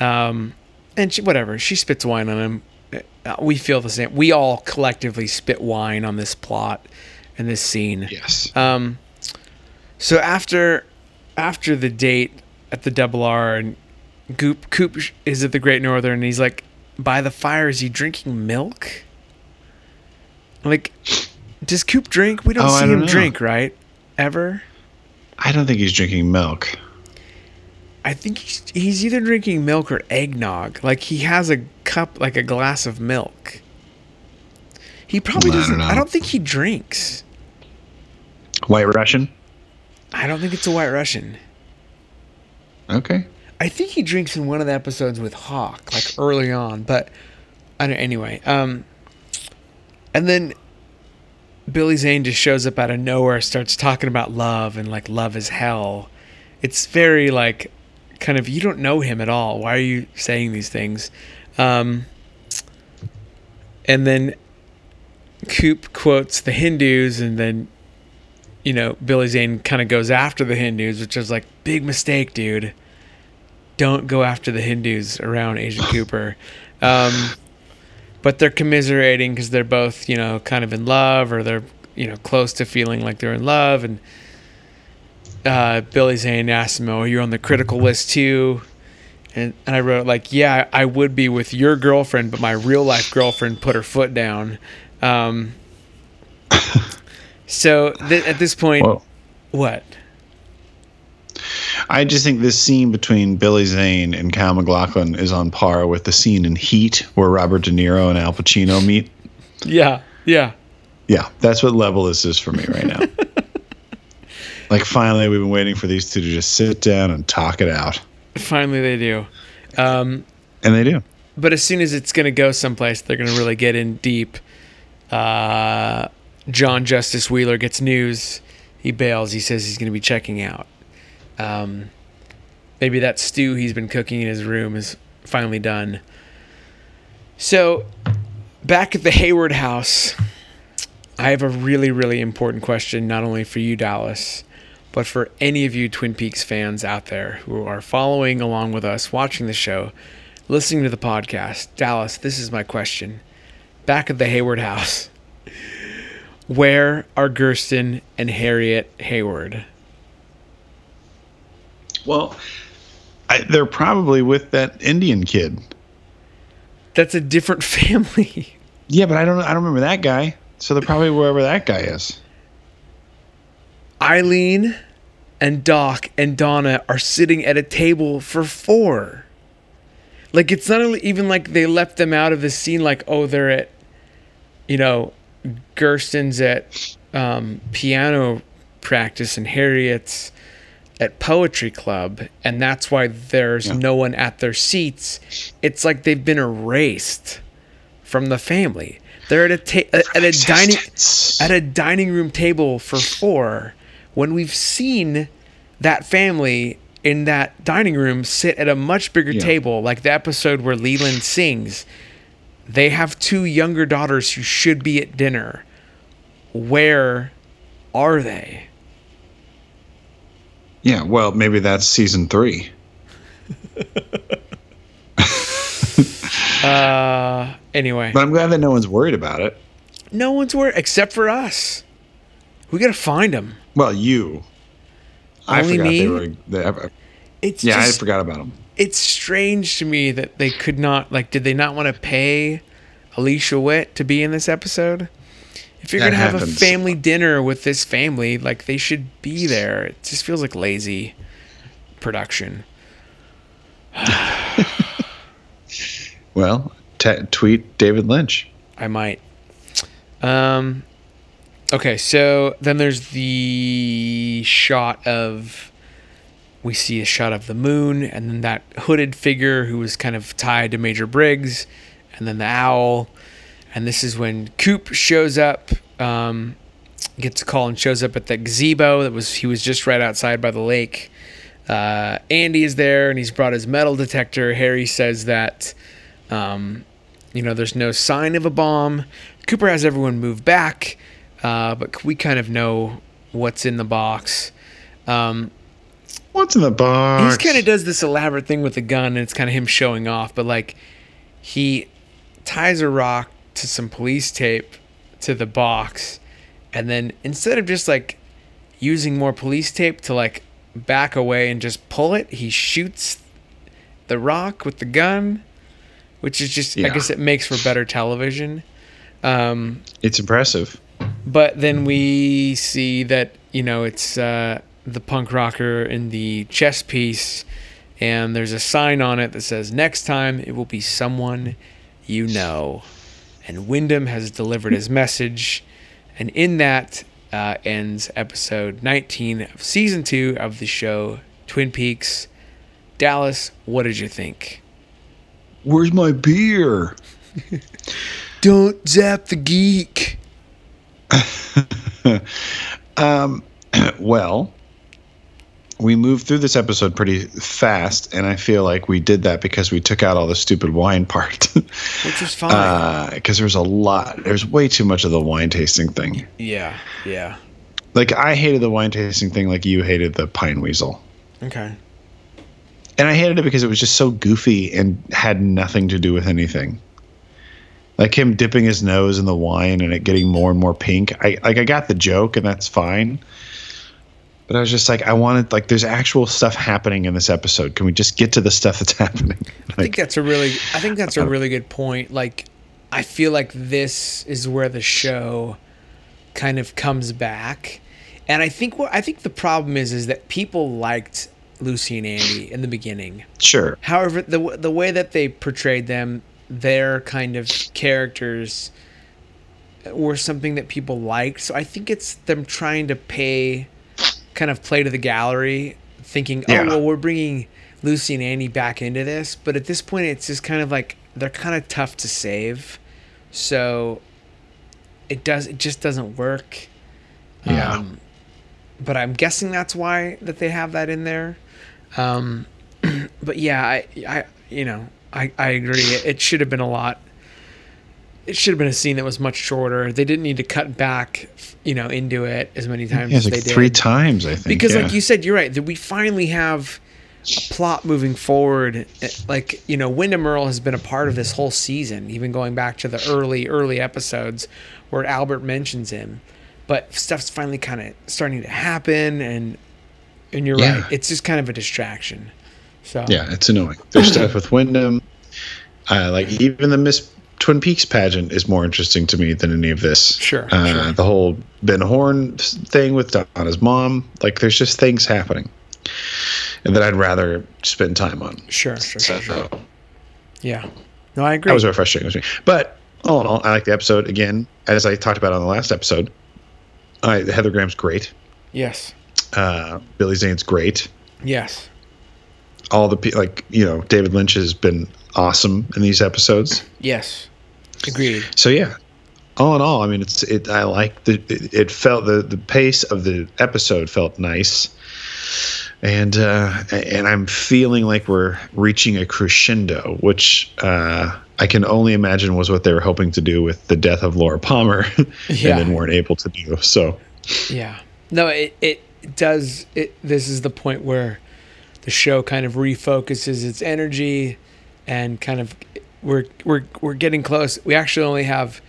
Speaker 3: Um, and she, whatever, she spits wine on him. Uh, We feel the same. We all collectively spit wine on this plot and this scene.
Speaker 2: Yes.
Speaker 3: Um, so after after the date at the Double R and Goop Coop is at the Great Northern and he's like, by the fire, is he drinking milk? Like, does Coop drink? We don't
Speaker 2: Oh,
Speaker 3: see
Speaker 2: don't
Speaker 3: him
Speaker 2: know.
Speaker 3: drink, right? Ever?
Speaker 2: I don't think he's drinking milk.
Speaker 3: I think he's, he's either drinking milk or eggnog. Like he has a cup, like a glass of milk. He probably
Speaker 2: I don't
Speaker 3: doesn't. I don't think he drinks.
Speaker 2: White Russian?
Speaker 3: I don't think it's a White Russian.
Speaker 2: Okay.
Speaker 3: I think he drinks in one of the episodes with Hawk, like early on. But I don't. Anyway, um, and then Billy Zane just shows up out of nowhere, starts talking about love and like love is hell. It's very like kind of you don't know him at all. Why are you saying these things? Um, and then Coop quotes the Hindus, and then you know Billy Zane kind of goes after the Hindus, which is like big mistake, dude don't go after the Hindus around Agent Cooper. Um, but they're commiserating because they're both, you know, kind of in love or they're, you know, close to feeling like they're in love. And uh, Billy Zane asks him, Oh, you're on the critical list too. And, and I wrote, like, yeah, I would be with your girlfriend, but my real life girlfriend put her foot down. Um, so th- at this point, what?
Speaker 2: I just think this scene between Billy Zane and Kyle MacLachlan is on par with the scene in Heat where Robert De Niro and Al Pacino meet.
Speaker 3: Yeah, yeah.
Speaker 2: Yeah, that's what level this is for me right now. like, finally, we've been waiting for these two to just sit down and talk it out.
Speaker 3: Finally, they do. Um,
Speaker 2: And they do.
Speaker 3: but as soon as it's going to go someplace, they're going to really get in deep. Uh, John Justice Wheeler gets news. He bails. He says he's going to be checking out. Um, maybe that stew he's been cooking in his room is finally done. So, back at the Hayward house, I have a really, really important question, not only for you, Dallas, but for any of you Twin Peaks fans out there who are following along with us, watching the show, listening to the podcast. Dallas, this is my question. Back at the Hayward house, where are Gersten and Harriet Hayward?
Speaker 2: Well, I, they're probably with that Indian kid.
Speaker 3: That's a different family.
Speaker 2: Yeah, but I don't. I don't remember that guy. So they're probably wherever that guy is.
Speaker 3: Eileen and Doc and Donna are sitting at a table for four. Like it's not even like they left them out of the scene. Like oh, they're at, you know, Gersten's at um, piano practice and Harriet's at poetry club, and that's why there's
Speaker 2: Yeah.
Speaker 3: no one at their seats. It's like they've been erased from the family. They're at a ta- at a dining at a dining room table for four when we've seen that family in that dining room sit at a much bigger
Speaker 2: Yeah.
Speaker 3: table like the episode where Leland sings they have two younger daughters who should be at dinner where are they
Speaker 2: Yeah, well, maybe that's season three.
Speaker 3: uh anyway
Speaker 2: But I'm glad that no one's worried about it.
Speaker 3: no one's worried except for us we gotta find them
Speaker 2: Well, you. I forgot
Speaker 3: me?
Speaker 2: they were. They,
Speaker 3: it's
Speaker 2: yeah,
Speaker 3: just
Speaker 2: I forgot about them.
Speaker 3: it's strange to me that they could not like did they not want to pay alicia witt to be in this episode if you're
Speaker 2: That
Speaker 3: gonna have a family dinner with this family like they should be there. It just feels like lazy production.
Speaker 2: Well, t- tweet David Lynch.
Speaker 3: i might. Um okay so then there's the shot of we see a shot of the moon and then that hooded figure who was kind of tied to major briggs and then the owl and this is when coop shows up um, gets a call and shows up at the gazebo that was he was just right outside by the lake. Uh, andy is there and he's brought his metal detector. Harry says that um, you know there's no sign of a bomb. Cooper has everyone move back uh, but we kind of know what's in the box. Um,
Speaker 2: What's in the box?
Speaker 3: he kind of does this elaborate thing with the gun and it's kind of him showing off but like he ties a rock to some police tape to the box and then instead of just like using more police tape to like back away and just pull it he shoots the rock with the gun which is just i guess it makes for better television. Um,
Speaker 2: It's impressive.
Speaker 3: but then we see that you know it's uh, the punk rocker in the chess piece and there's a sign on it that says next time it will be someone you know and Windom has delivered his message. And in that uh, ends episode 19 of season 2 of the show twin peaks. Dallas what did you think?
Speaker 2: Where's my beer?
Speaker 3: don't zap the geek.
Speaker 2: Um, well, we moved through this episode pretty fast, and I feel like we did that because we took out all the stupid wine part.
Speaker 3: which is fine uh,
Speaker 2: Because there's a lot, there's way too much of the wine tasting thing.
Speaker 3: yeah yeah
Speaker 2: Like I hated the wine tasting thing, like you hated the pine weasel,
Speaker 3: okay
Speaker 2: and I hated it because it was just so goofy and had nothing to do with anything. Like him dipping his nose in the wine and it getting more and more pink. I like I got the joke and that's fine. But I was just like, I wanted like there's actual stuff happening in this episode. Can we just get to the stuff that's happening?
Speaker 3: I think that's a really I think that's a uh-huh. really good point. Like I feel like this is where the show kind of comes back. And I think what I think the problem is is that people liked Lucy and Andy in the beginning.
Speaker 2: sure.
Speaker 3: However, the the way that they portrayed them, their kind of characters were something that people liked. So I think it's them trying to pay, kind of play to the gallery, thinking,
Speaker 2: Yeah.
Speaker 3: oh well, we're bringing Lucy and Andy back into this. But at this point, it's just kind of like they're kind of tough to save, so it does it just doesn't work.
Speaker 2: Yeah.
Speaker 3: Um, but I'm guessing that's why that they have that in there. Um, but yeah, I, I, you know, I, I agree. It, it should have been a lot. It should have been a scene that was much shorter. They didn't need to cut back, you know, into it as many times
Speaker 2: Yeah,
Speaker 3: as
Speaker 2: it's
Speaker 3: they
Speaker 2: like three
Speaker 3: did.
Speaker 2: times, I think.
Speaker 3: because,
Speaker 2: yeah.
Speaker 3: like you said, you're right. That we finally have a plot moving forward. Eh, Like you know, Windom Earle has been a part of this whole season, even going back to the early, early episodes where Albert mentions him. But stuff's finally kind of starting to happen, and and you're
Speaker 2: Yeah.
Speaker 3: right. It's just kind of a distraction. So
Speaker 2: Yeah, it's annoying. There's stuff with Windom. Uh, like even the Twin Peaks pageant is more interesting to me than any of this.
Speaker 3: Sure,
Speaker 2: Uh,
Speaker 3: sure.
Speaker 2: The whole Ben Horne thing with Donna's mom, like there's just things happening, and that I'd rather spend time on.
Speaker 3: Sure, sure,
Speaker 2: So
Speaker 3: sure, sure. Yeah. No, I agree.
Speaker 2: that was very frustrating with me. But all in all, I like the episode. Again, as I talked about on the last episode, I, Heather Graham's great.
Speaker 3: yes.
Speaker 2: Uh, Billy Zane's great.
Speaker 3: Yes.
Speaker 2: All the like you know David Lynch has been awesome in these episodes.
Speaker 3: Yes. Agreed.
Speaker 2: So yeah, all in all, I mean, it's it. I like the. It, it felt the the pace of the episode felt nice, and uh, and I'm feeling like we're reaching a crescendo, which uh, I can only imagine was what they were hoping to do with the death of Laura Palmer,
Speaker 3: Yeah.
Speaker 2: and then weren't able to do. So
Speaker 3: Yeah. No, it, it does. It this is the point where the show kind of refocuses its energy, and kind of we're we're we're getting close. We actually only have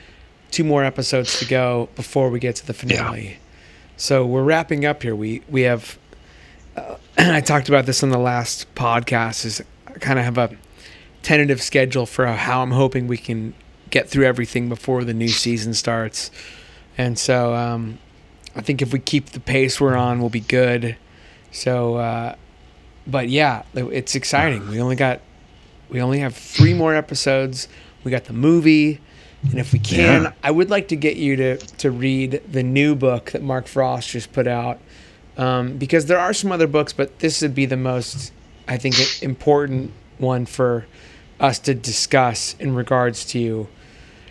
Speaker 3: two more episodes to go before we get to the finale. So we're wrapping up here. We we have. Uh, I talked about this on the last podcast. Is I kind of have a tentative schedule for how I'm hoping we can get through everything before the new season starts. And so um, I think if we keep the pace we're on, we'll be good. So, uh, but yeah, it's exciting. We only got, we only have three more episodes. We got the movie, and if we can,
Speaker 2: Yeah.
Speaker 3: I would like to get you to to read the new book that Mark Frost just put out, um, because there are some other books, but this would be the most, I think, important one for us to discuss in regards to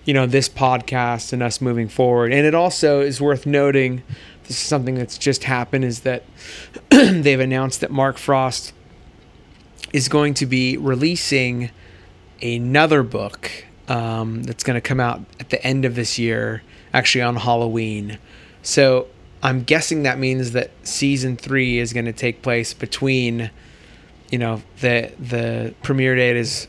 Speaker 3: you know this podcast and us moving forward and it also is worth noting this is something that's just happened is that they've announced that mark frost is going to be releasing another book um, that's going to come out at the end of this year actually on halloween. So i'm guessing that means that season three is going to take place between you know the the premiere date is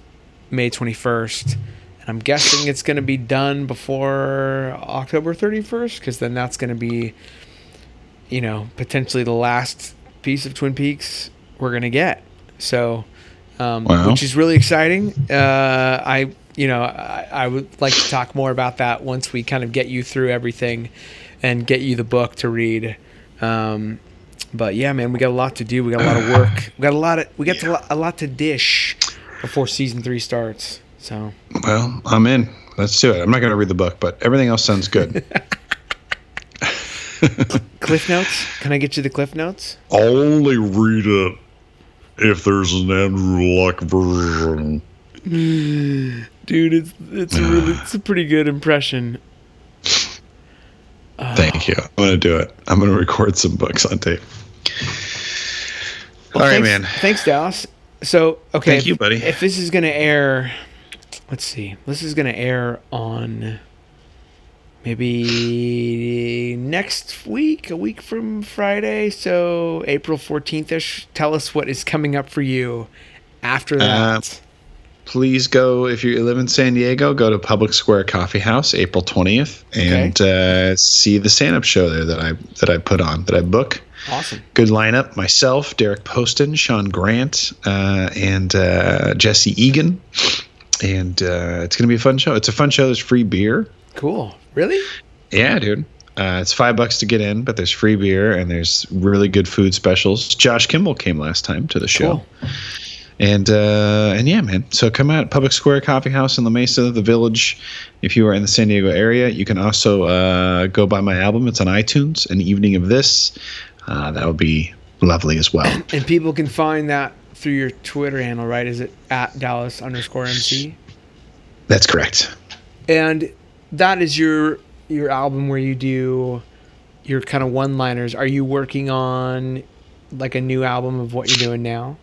Speaker 3: May 21st and I'm guessing it's going to be done before October 31st cuz then that's going to be you know potentially the last piece of Twin Peaks we're going to get. So um,
Speaker 2: Wow.
Speaker 3: which is really exciting uh, I you know I, I would like to talk more about that once we kind of get you through everything and get you the book to read um, but yeah, man, we got a lot to do. We got a lot of work. We got a lot of we got to, a lot to dish before season three starts. So
Speaker 2: well, I'm in. Let's do it. I'm not going to read the book, but everything else sounds good.
Speaker 3: cliff notes. Can I get you the cliff notes?
Speaker 2: Only read it if there's an Andrew Luck version.
Speaker 3: Dude, it's it's a really it's a pretty good impression.
Speaker 2: Thank you. I'm gonna do it. I'm gonna record some books on tape. All right,
Speaker 3: thanks,
Speaker 2: man.
Speaker 3: Thanks, Dallas. So okay,
Speaker 2: Thank
Speaker 3: if-
Speaker 2: you, buddy.
Speaker 3: If this is gonna air, let's see. This is gonna air on maybe next week, a week from Friday, so April fourteenth ish. Tell us what is coming up for you after
Speaker 2: Uh,
Speaker 3: that.
Speaker 2: Please go if you live in San Diego. Go to Public Square Coffee House April 20th and uh, see the stand-up show there that I that I put on that I book.
Speaker 3: awesome.
Speaker 2: Good lineup. Myself, Derek Poston, Sean Grant, uh, and uh, Jesse Egan. And uh, it's gonna be a fun show. It's a fun show. There's free beer.
Speaker 3: Cool. Really?
Speaker 2: Yeah, dude. Uh, it's five bucks to get in, but there's free beer and there's really good food specials. Josh Kimball came last time to the show,
Speaker 3: Cool.
Speaker 2: and uh, and yeah, man. So come out Public Square Coffee House in La Mesa, the Village. If you are in the San Diego area, you can also uh, go buy my album. It's on iTunes. An evening of this, uh, that would be lovely as well.
Speaker 3: And people can find that through your Twitter handle, right? Is it at Dallas underscore MC?
Speaker 2: That's correct.
Speaker 3: And that is your your album where you do your kind of one liners. Are you working on like a new album of what you're doing now?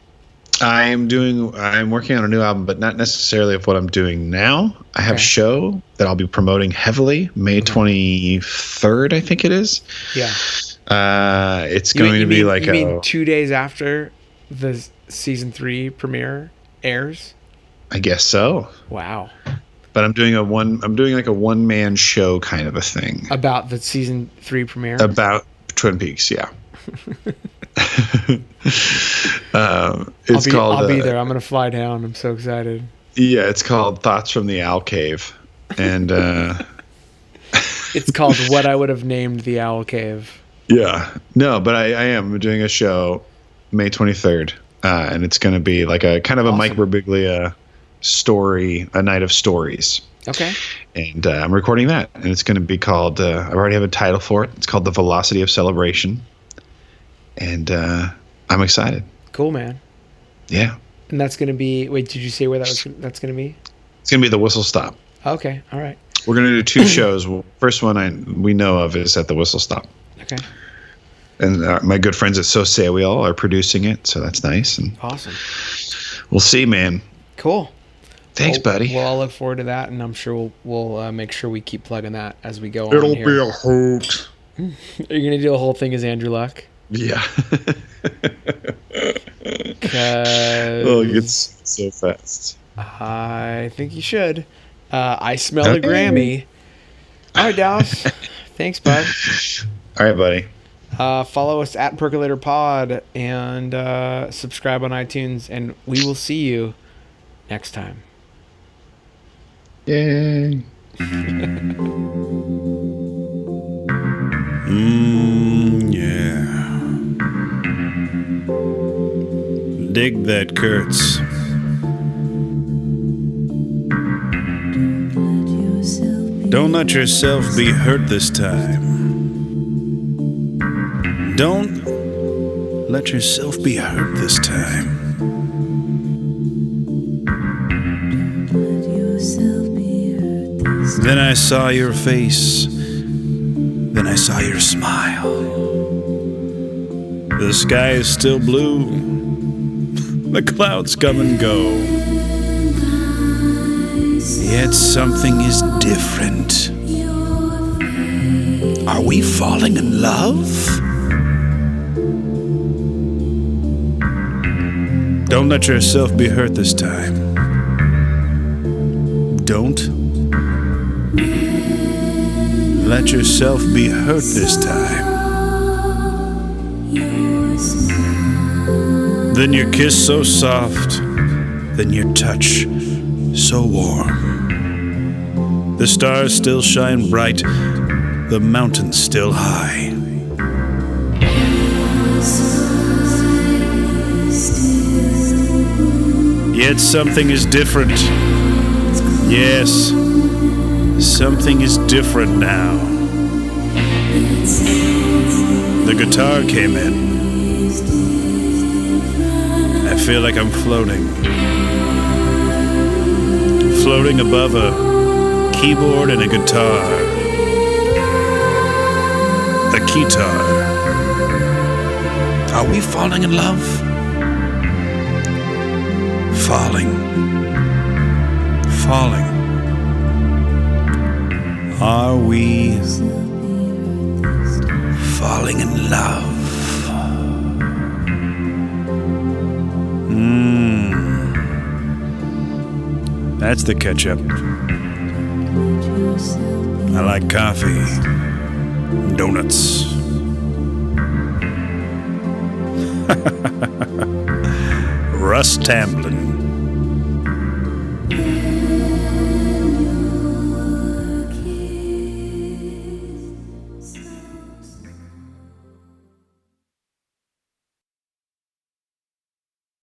Speaker 2: I'm doing. I'm working on a new album, but not necessarily of what I'm doing now. I have
Speaker 3: Okay.
Speaker 2: a show that I'll be promoting heavily May 23rd, I think it is.
Speaker 3: Yeah.
Speaker 2: Uh, it's going
Speaker 3: mean-
Speaker 2: to be
Speaker 3: mean-
Speaker 2: like
Speaker 3: you
Speaker 2: a.
Speaker 3: mean two days after the season three premiere airs.
Speaker 2: I guess so.
Speaker 3: Wow.
Speaker 2: But I'm doing a one. I'm doing like a one man show kind of a thing
Speaker 3: About the season three premiere.
Speaker 2: about Twin Peaks. Yeah. um,
Speaker 3: I'll
Speaker 2: it's
Speaker 3: be,
Speaker 2: called.
Speaker 3: I'll be
Speaker 2: uh,
Speaker 3: there. I'm gonna fly down. I'm so excited.
Speaker 2: Yeah, it's called Thoughts from the Owl Cave. and uh,
Speaker 3: It's called What I Would Have Named the Owl Cave.
Speaker 2: yeah, no, but I, I am doing a show May 23rd, uh, and it's going to be like a kind of a Mike
Speaker 3: Awesome.
Speaker 2: Birbiglia story, a night of stories.
Speaker 3: Okay.
Speaker 2: and uh, I'm recording that, and it's going to be called. Uh, I already have a title for it. It's called "The Velocity of Celebration," and uh, I'm excited.
Speaker 3: Cool, man.
Speaker 2: Yeah,
Speaker 3: And that's gonna be. Wait, did you say where that was? That's gonna be?
Speaker 2: it's going to be the Whistle Stop.
Speaker 3: Okay. All right.
Speaker 2: We're going to do two shows. First one I we know of is at the Whistle Stop,
Speaker 3: Okay.
Speaker 2: and uh, my good friends at So Say We All are producing it, so that's nice. And
Speaker 3: Awesome.
Speaker 2: we'll see, man.
Speaker 3: Cool.
Speaker 2: Thanks,
Speaker 3: Well-
Speaker 2: buddy.
Speaker 3: Well, I'll look forward to that, and I'm sure we'll we'll uh, make sure we keep plugging that as we go on. here.
Speaker 2: It'll be a hoot.
Speaker 3: Are you gonna do a whole thing as Andrew Luck?
Speaker 2: Yeah. oh, it gets so fast.
Speaker 3: I think you should. Uh, I smell a Grammy. All right, Dallas. Thanks, bud.
Speaker 2: All right, buddy.
Speaker 3: Uh, follow us at Percolator Pod and uh, subscribe on iTunes, and we will see you next time.
Speaker 2: Yay.
Speaker 5: Mmm, yeah. Dig that Kurtz. Don't let yourself be hurt this time. Don't let yourself be hurt this time. Then I saw your face. Then I saw your smile. The sky is still blue. The clouds come and go. Yet something is different. Are we falling in love? Don't let yourself be hurt this time. Don't let yourself be hurt this time. Then your kiss so soft, then your touch so warm. The stars still shine bright, the mountains still high. Yet something is different. Yes, something is different now. The guitar came in. I feel like I'm floating. Floating above a keyboard and a guitar. A guitar. Are we falling in love? Falling. Falling. Are we falling in love? Mmm. That's the ketchup. I like coffee, donuts. Russ Tamblyn.